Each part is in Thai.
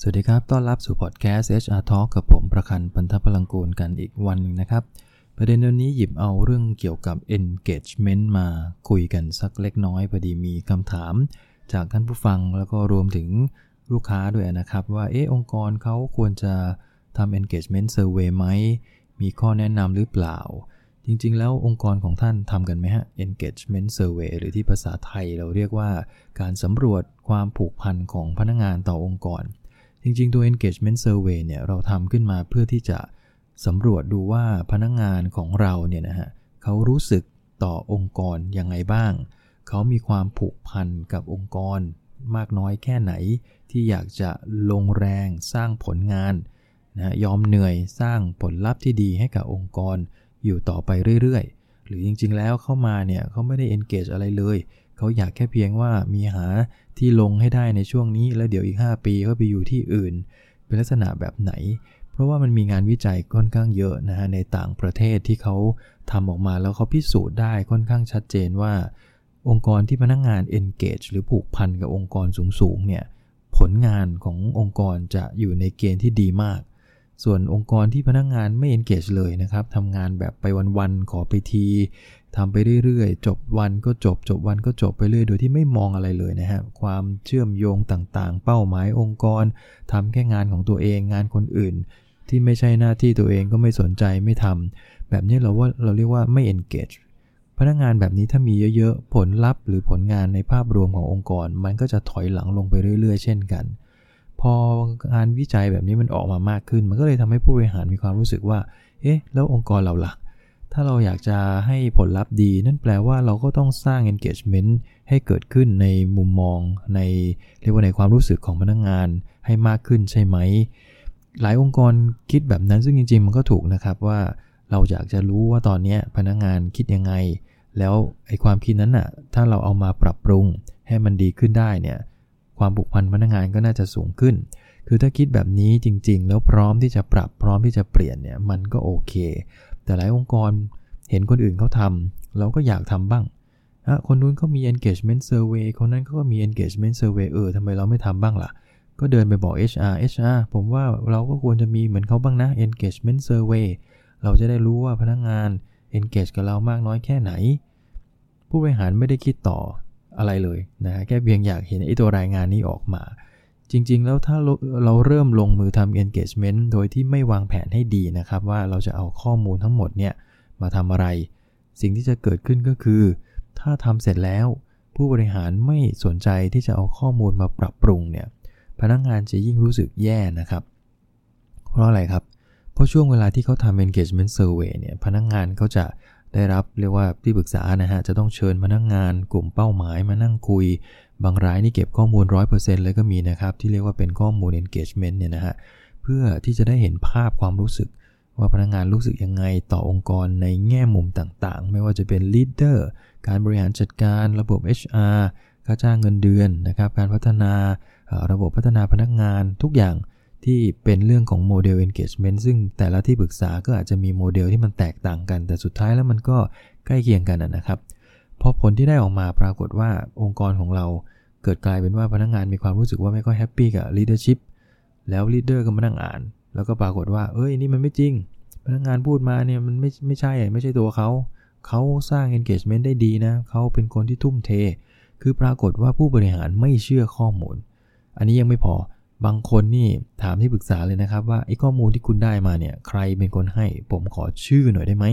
สวัสดีครับ ต้อนรับสู่พอดแคสต์ HR Talk กับผมประคันปันทพลังกูลกันอีกวันหนึ่งนะครับ ประเด็นวันนี้หยิบเอาเรื่องเกี่ยวกับ engagement มาคุยกันสักเล็กน้อยพอดีมีคำถาม จากท่านผู้ฟังแล้วก็รวมถึงลูกค้าด้วยนะครับ ว่าเออองค์กรเขาควรจะทำ engagement survey ไหม มีข้อแนะนำหรือเปล่า จริงๆ แล้วองค์กรของท่านทำกันไหมฮะ engagement survey หรือที่ภาษาไทยเราเรียกว่าการสำรวจความผูกพันของพนักงานต่อองค์กร จริงๆ ตัว engagement survey เนี่ยเราทำขึ้นมาเพื่อที่จะสำรวจดูว่าพนักงงานของเราเนี่ยนะฮะเขารู้สึกต่อองค์กรยังไงบ้าง เขามีความผูกพันกับองค์กร มากน้อยแค่ไหน ที่อยากจะลงแรงสร้างผลงานนะยอมเหนื่อยสร้างผลลัพธ์ที่ดีให้กับองค์กรอยู่ต่อไปเรื่อยๆ หรือจริงๆแล้วเข้ามาเนี่ยเขาไม่ได้ engage อะไรเลย เขาอยากแค่เพียงว่ามีหาที่ลงให้ได้ในช่วงนี้ แล้วเดี๋ยวอีก 5 ปีเขาไปอยู่ที่อื่น เป็นลักษณะแบบไหน เพราะว่ามันมีงานวิจัยค่อนข้างเยอะนะฮะในต่างประเทศที่เขาทำออกมาแล้วเขาพิสูจน์ได้ค่อนข้างชัดเจนว่า องค์กรที่พนักงงาน engage หรือผูกพันกับองค์กรสูงๆเนี่ยผลงานขององค์กรจะอยู่ในเกณฑ์ที่ดีมาก ส่วนองค์กรที่พนักงงานไม่ engage เลยนะครับทำงานแบบไปวันๆขอไปที ทำไปเรื่อยๆ จบวันก็จบ จบวันก็จบไปเรื่อยโดยที่ไม่มองอะไรเลยนะฮะ ความเชื่อมโยงต่างๆ เป้าหมายองค์กรทำแค่งานของตัวเอง งานคนอื่น ที่ไม่ใช่หน้าที่ตัวเองก็ไม่สนใจไม่ทำแบบนี้เราว่าเราเรียกว่าไม่ engage พนักงานแบบนี้ถ้ามีเยอะๆ ผลลัพธ์หรือผลงานในภาพรวมขององค์กร มันก็จะถอยหลังลงไปเรื่อยๆ เช่นกัน พองานวิจัยแบบนี้มันออกมามากขึ้น มันก็เลยทำให้ผู้บริหารมีความรู้สึกว่า เอ๊ะ แล้วองค์กรเราล่ะ ถ้าเราอยากจะให้ผลลัพธ์ดี นั่นแปลว่าเราก็ต้องสร้าง engagement ให้เกิดขึ้นในมุมมองในเรียกว่าในความรู้สึกของพนักงงานให้มากขึ้นใช่ไหม หลายองค์กรคิดแบบนั้นซึ่งจริง ๆ มันก็ถูกนะครับว่าเราอยากจะรู้ว่าตอนนี้พนักงงานคิดยังไง แล้วไอ้ความคิดนั้นน่ะถ้าเราเอามาปรับปรุงให้มันดีขึ้นได้เนี่ยความผูกพันพนักงงานก็น่าจะสูงขึ้น คือถ้าคิดแบบนี้จริง ๆ แล้วพร้อมที่จะปรับพร้อมที่จะเปลี่ยนเนี่ยมันก็โอเค แต่หลายองค์กรเห็นคนอื่นเขาทำเราก็อยากทำบ้างะคนนู้นเขามี engagement survey คนนั้นเขาก็มี engagement survey เออทำไมเราไม่ทำบ้างล่ะ ก็เดินไปบอก HR HR ผมว่าเราก็ควรจะมีเหมือนเขาบ้างนะ engagement survey เราจะได้รู้ว่าพนักงงาน engage กับเรามากน้อยแค่ไหน ผู้บริหารไม่ได้คิดต่ออะไรเลยนะแค่เพียงอยากเห็นไอ้ตัวรายงานนี้ออกมา จริง ๆ แล้วถ้าเราเริ่มลงมือทำ engagement โดยที่ไม่วางแผนให้ดีนะครับ ว่าเราจะเอาข้อมูลทั้งหมดเนี่ยมาทำอะไร สิ่งที่จะเกิดขึ้นก็คือ ถ้าทำเสร็จแล้ว ผู้บริหารไม่สนใจที่จะเอาข้อมูลมาปรับปรุงเนี่ยพนักงงานจะยิ่งรู้สึกแย่นะครับ เพราะอะไรครับ เพราะช่วงเวลาที่เขาทำ engagement survey เนี่ยพนักงงานเขาจะได้รับเรียกว่าที่ปรึกษานะฮะจะต้องเชิญพนักงงานกลุ่มเป้าหมายมานั่งคุย บางรายนี่เก็บข้อมูล 100%เลยก็มีนะครับ ที่เรียกว่าเป็นข้อมูล engagement เนี่ยนะฮะ เพื่อที่จะได้เห็นภาพความรู้สึก ว่าพนักงงานรู้สึกยังไงต่อองค์กรในแง่มุมต่างๆ ไม่ว่าจะเป็น leader การบริหารจัดการระบบ HR ค่าจ้างเงินเดือนนะครับ การพัฒนาระบบพัฒนาพนักงานทุกอย่างที่เป็นเรื่องของโมเดล engagement ซึ่งแต่ละที่ปรึกษาก็อาจจะมีโมเดลที่มันแตกต่างกัน แต่สุดท้ายแล้วมันก็ใกล้เคียงกันนะครับ อผลที่ได้ออกมาปรากฏว่าองค์กรของเราเกิดกลายเป็นว่าพนักงงานมีความรู้สึกว่าไม่ค่อยแฮปปี้กับ leadership แล้ว leader ก็มานั่งอ่าน แล้วก็ปรากฏว่า เอ้ยนี่มันไม่จริง พนักงานพูดมาเนี่ยมันไม่ไม่ใช่ไม่ใช่ตัวเขาเขาสร้าง engagement ได้ดีนะเขาเป็นคนที่ทุ่มเท คือปรากฏว่าผู้บริหารไม่เชื่อข้อมูล อันนี้ยังไม่พอบางคนนี่ถามที่ปรึกษาเลยนะครับว่าไอ้ข้อมูลที่คุณได้มาเนี่ยใครเป็นคนให้ ผมขอชื่อหน่อยได้ไหม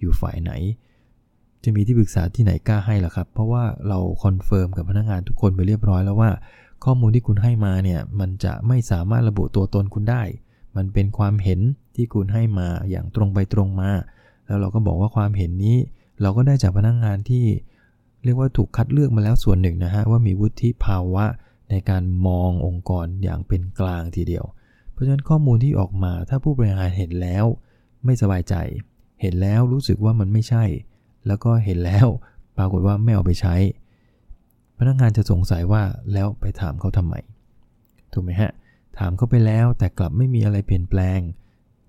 อยู่ฝ่ายไหน จะมีที่ปรึกษาที่ไหนกล้าให้ล่ะครับ เพราะว่าเรา confirm กับพนักงานทุกคนไปเรียบร้อยแล้วว่า ข้อมูลที่คุณให้มาเนี่ยมันจะไม่สามารถระบุตัวตนคุณได้ มันเป็นความเห็นที่คุณให้มาอย่างตรงไปตรงมา แล้วเราก็บอกว่าความเห็นนี้ เราก็ได้จากพนักงานที่ เรียกว่าถูกคัดเลือกมาแล้วส่วนหนึ่งนะฮะว่ามีวุฒิภาวะในการมององค์กรอย่างเป็นกลางทีเดียว เพราะฉะนั้นข้อมูลที่ออกมาถ้าผู้บริหารเห็นแล้ว ไม่สบายใจ เห็นแล้วรู้สึกว่ามันไม่ใช่ แล้วก็เห็นแล้วปรากฏว่าไม่เอาไปใช้ พนักงานจะสงสัยว่าแล้วไปถามเขาทำไม ถูกไหมฮะ ถามเขาไปแล้วแต่กลับไม่มีอะไรเปลี่ยนแปลง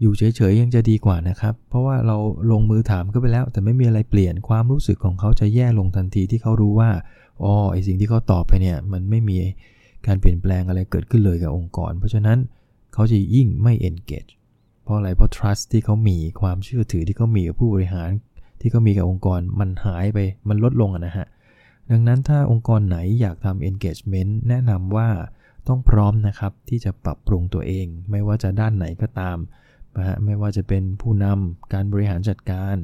อยู่เฉยๆยังจะดีกว่านะครับ เพราะว่าเราลงมือถามเขาไปแล้ว แต่ไม่มีอะไรเปลี่ยนความรู้สึกของเขาจะแย่ลงทันทีที่เขารู้ว่าอ๋อไอสิ่งที่เขาตอบไปเนี่ยมันไม่มีการเปลี่ยนแปลงอะไรเกิดขึ้นเลยกับองค์กร เพราะฉะนั้นเขาจะยิ่งไม่ engage เพราะอะไร เพราะ trust ที่เขามีความเชื่อถือที่เขามีกับผู้บริหาร ที่เขามีกับองค์กรมันหายไปมันลดลงนะฮะ ดังนั้นถ้าองค์กรไหนอยากทำ engagement แนะนำว่าต้องพร้อมนะครับที่จะปรับปรุงตัวเอง ไม่ว่าจะด้านไหนก็ตามนะฮะไม่ว่าจะเป็นผู้นำการบริหารจัดการ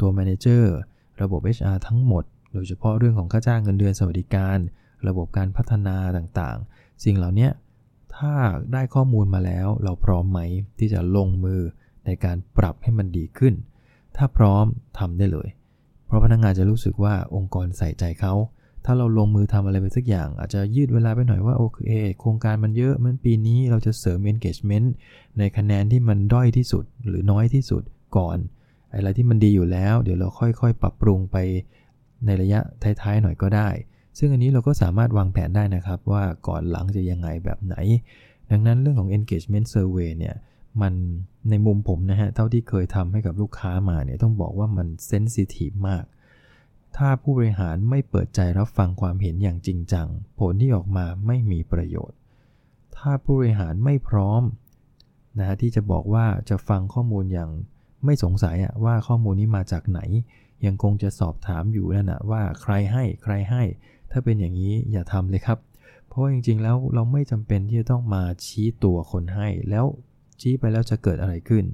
ตัว manager ระบบ HR ทั้งหมด โดยเฉพาะเรื่องของค่าจ้างเงินเดือนสวัสดิการ ระบบการพัฒนาต่างๆ สิ่งเหล่านี้ถ้าได้ข้อมูลมาแล้วเราพร้อมไหมที่จะลงมือในการปรับให้มันดีขึ้น ถ้าพร้อมทำได้เลย เพราะพนักงงานจะรู้สึกว่าองค์กรใส่ใจเขา ถ้าเราลงมือทำอะไรไปสักอย่าง อาจจะยืดเวลาไปหน่อยว่าโอเคโครงการมันเยอะมันปีนี้เราจะเสริม engagement ในคะแนนที่มันด้อยที่สุดหรือน้อยที่สุดก่อนอะไรที่มันดีอยู่แล้ว เดี๋ยวเราค่อยๆ ปรับปรุงไปในระยะท้ายๆหน่อยก็ได้ ซึ่งอันนี้เราก็สามารถวางแผนได้นะครับว่าก่อนหลังจะยังไงแบบไหน ดังนั้นเรื่องของ engagement survey เนี่ย มันในมุมผมนะฮะ เท่าที่เคยทำให้กับลูกค้ามาเนี่ยต้องบอกว่ามันเซนซิทีฟมาก ถ้าผู้บริหารไม่เปิดใจรับฟังความเห็นอย่างจริงจัง ผลที่ออกมาไม่มีประโยชน์ ถ้าผู้บริหารไม่พร้อมนะฮะที่จะบอกว่าจะฟังข้อมูลอย่างไม่สงสัยอะว่าข้อมูลนี้มาจากไหน ยังคงจะสอบถามอยู่นั่นนะว่าใครให้ใครให้ ถ้าเป็นอย่างนี้อย่าทำเลยครับ เพราะจริงๆแล้วเราไม่จำเป็นที่จะต้องมาชี้ตัวคนให้ แล้ว ชี้ไปแล้วจะเกิดอะไรขึ้น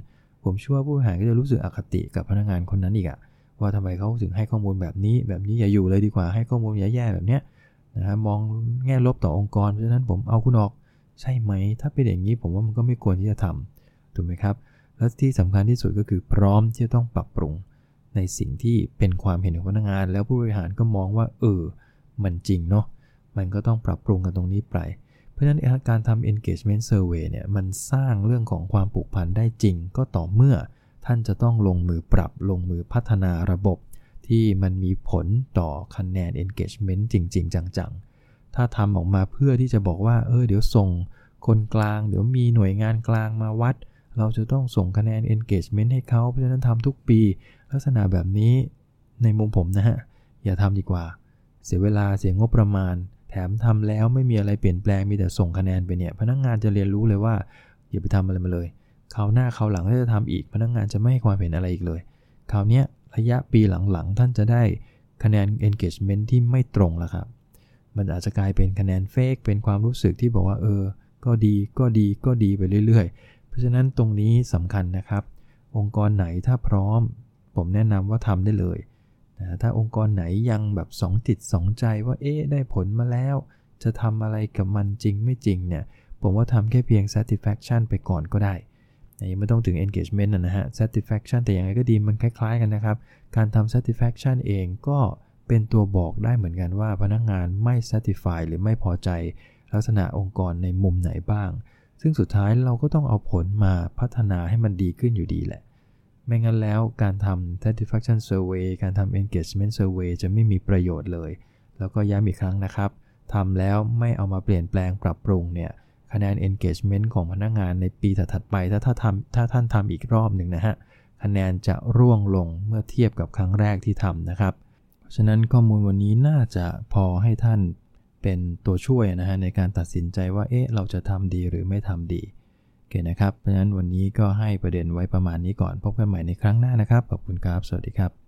ผมเชื่อว่าผู้บริหารก็จะรู้สึกอคติกับพนักงานคนนั้นอีกอะว่าทำไมเขาถึงให้ข้อมูลแบบนี้ แบบนี้อย่าอยู่เลยดีกว่าให้ข้อมูลแย่ๆแบบเนี้ยนะฮะมองแง่ลบต่อองค์กรเพราะฉะนั้นผมเอาคุณออกใช่ไหม ถ้าเป็นอย่างนี้ผมว่ามันก็ไม่ควรที่จะทำถูกไหมครับ และที่สำคัญที่สุดก็คือพร้อมที่จะต้องปรับปรุง ในสิ่งที่เป็นความเห็นของพนักงาน แล้วผู้บริหารก็มองว่าเออมันจริงเนาะมันก็ต้องปรับปรุงกันตรงนี้ไป เพราะฉะนั้นการทำ engagement survey เนี่ยมันสร้างเรื่องของความผูกพันได้จริง ก็ต่อเมื่อท่านจะต้องลงมือปรับลงมือพัฒนาระบบ ที่มันมีผลต่อคะแนน engagement จริง ๆ จังๆ ถ้าทำออกมาเพื่อที่จะบอกว่าเออเดี๋ยวส่งคนกลาง เดี๋ยวมีหน่วยงานกลางมาวัด เราจะต้องส่งคะแนน engagement ให้เขาเพราะฉะนั้นทำทุกปี ลักษณะแบบนี้ในมุมผมนะฮะอย่าทำดีกว่า เสียเวลาเสียงบประมาณ แถมทำแล้วไม่มีอะไรเปลี่ยนแปลงมีแต่ส่งคะแนนไปเนี่ยพนักงงานจะเรียนรู้เลยว่าอย่าไปทำอะไรมาเลยคราวหน้าคราวหลังถ้าจะทำอีกพนักงงานจะไม่ให้ความเห็นอะไรอีกเลยคราวนี้ระยะปีหลังๆ ท่านจะได้คะแนน engagement ที่ไม่ตรงแล้วครับมันอาจจะกลายเป็นคะแนนเฟกเป็นความรู้สึกที่บอกว่าเออ ก็ดีก็ดีก็ดีไปเรื่อยๆ เพราะฉะนั้นตรงนี้สำคัญนะครับ องค์กรไหนถ้าพร้อม ผมแนะนำว่าทำได้เลย ถ้าองค์กรไหนยังแบบสองจิตสองใจว่าเอ๊ะได้ผลมาแล้ว จะทำอะไรกับมันจริงไม่จริงเนี่ย ผมว่าทำแค่เพียง satisfaction ไปก่อนก็ได้ยังไม่ต้องถึง engagement นะฮะ satisfaction แต่อยังไงก็ดีมันคล้าย ๆ กันนะครับ การทำ satisfaction เองก็เป็นตัวบอกได้เหมือนกันว่าพนักงานไม่ satisfy หรือไม่พอใจ ลักษณะองค์กรในมุมไหนบ้าง ซึ่งสุดท้ายเราก็ต้องเอาผลมาพัฒนาให้มันดีขึ้นอยู่ดีแหละ ไม่งั้นแล้วการทำ satisfaction survey การทำ engagement survey จะไม่มีประโยชน์เลย แล้วก็ย้ำอีกครั้งนะครับทำแล้วไม่เอามาเปลี่ยนแปลงปรับปรุงเนี่ยคะแนน engagement ของพนักงงานในปีถัดไป ถ้าถ้าทำถ้าท่านทำอีกรอบหนึ่งนะฮะคะแนนจะร่วงลงเมื่อเทียบกับครั้งแรกที่ทำนะครับเพราะฉะนั้นข้อมูลวันนี้น่าจะพอให้ท่านเป็นตัวช่วยนะฮะในการตัดสินใจว่าเอ๊ะเราจะทำดีหรือไม่ทำดี เคนะครับ เพราะฉะนั้นวันนี้ก็ให้ประเด็นไว้ประมาณนี้ก่อน พบกันใหม่ในครั้งหน้านะครับ ขอบคุณครับ สวัสดีครับ